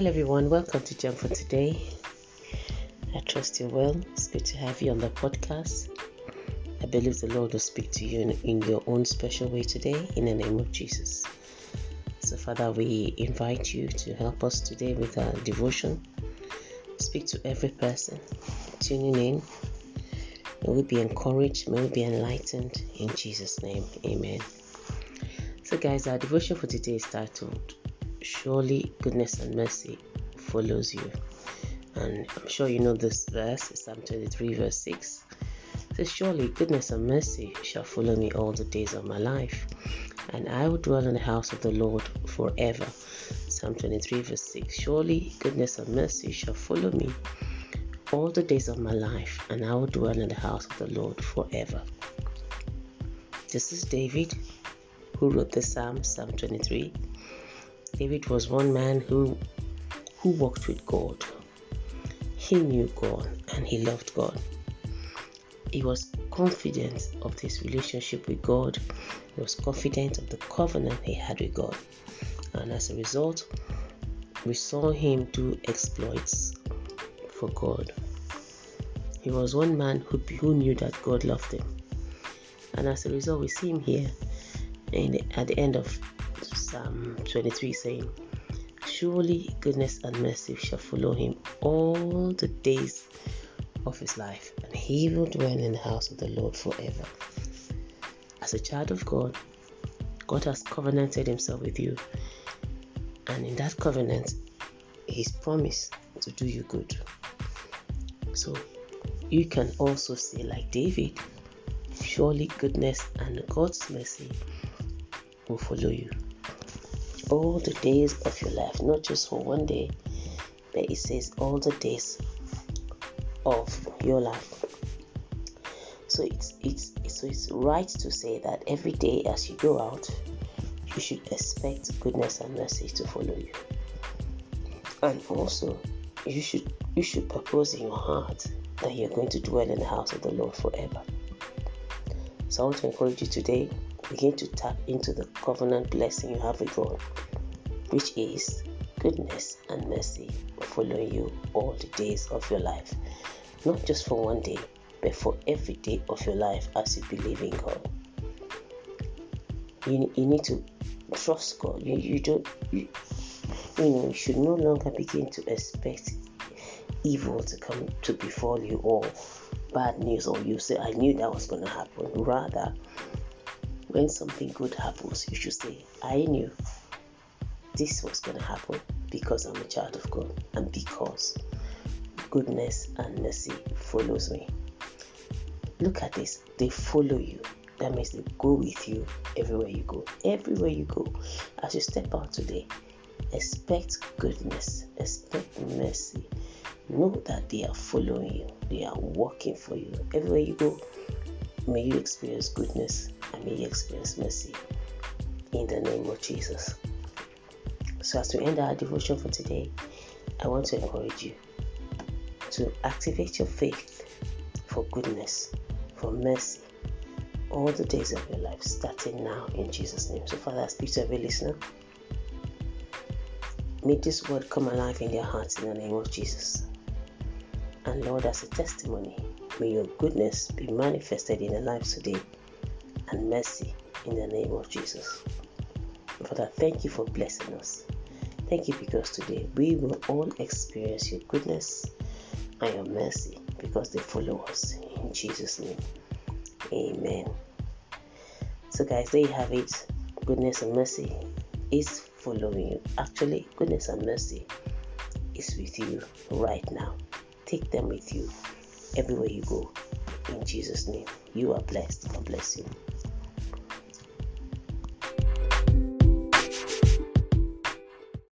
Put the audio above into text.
Hello, everyone. Welcome to Jump for Today. I trust you're well. It's good to have you on the podcast. I believe the Lord will speak to you in, in your own special way today in the name of Jesus. So, Father, we invite you to help us today with our devotion. Speak to every person tuning in. May we be encouraged, may we be enlightened in Jesus' name. Amen. So, guys, our devotion for today is titled Surely Goodness and Mercy Follows You. And I'm sure you know this verse, Psalm 23, verse 6. It says, Surely goodness and mercy shall follow me all the days of my life, and I will dwell in the house of the Lord forever. Psalm 23, verse 6. Surely goodness and mercy shall follow me all the days of my life, and I will dwell in the house of the Lord forever. This is David who wrote the Psalm, Psalm 23. David was one man who who walked with God. He knew God and he loved God. He was confident of his relationship with God. He was confident of the covenant he had with God. And as a result, we saw him do exploits for God. He was one man who, who knew that God loved him. And as a result, we see him here the, at the end of Psalm 23 saying, Surely goodness and mercy shall follow him all the days of his life, and he will dwell in the house of the Lord forever. As a child of God, God has covenanted himself with you, and in that covenant, he's promised to do you good. So you can also say, like David, surely goodness and God's mercy will follow you all the days of your life, not just for one day, but it says all the days of your life. So it's it's so it's right to say that every day as you go out, you should expect goodness and mercy to follow you. And also you should you should purpose in your heart that you're going to dwell in the house of the Lord forever. So I want to encourage you today begin to tap into the covenant blessing you have with God, which is goodness and mercy will follow you all the days of your life, not just for one day, but for every day of your life as you believe in God. You, you need to trust God. You, you don't you, you know you should no longer begin to expect evil to come to befall you or bad news or you say I knew that was going to happen. Rather, when something good happens, you should say, I knew this was going to happen because I'm a child of God and because goodness and mercy follows me. Look at this. They follow you. That means they go with you everywhere you go. Everywhere you go. As you step out today, expect goodness, expect mercy. Know that they are following you, they are working for you. Everywhere you go, may you experience goodness and may you experience mercy in the name of Jesus. So, as we end our devotion for today, I want to encourage you to activate your faith for goodness, for mercy, all the days of your life, starting now in Jesus' name. So, Father, I speak to every listener. May this word come alive in their hearts in the name of Jesus. And Lord, as a testimony, may your goodness be manifested in their lives today and mercy in the name of Jesus. Father, thank you for blessing us. Thank you because today we will all experience your goodness and your mercy because they follow us. In Jesus' name, amen. So, guys, there you have it. Goodness and mercy is following you. Actually, goodness and mercy is with you right now. Take them with you everywhere you go. In Jesus' name, you are blessed. God bless you.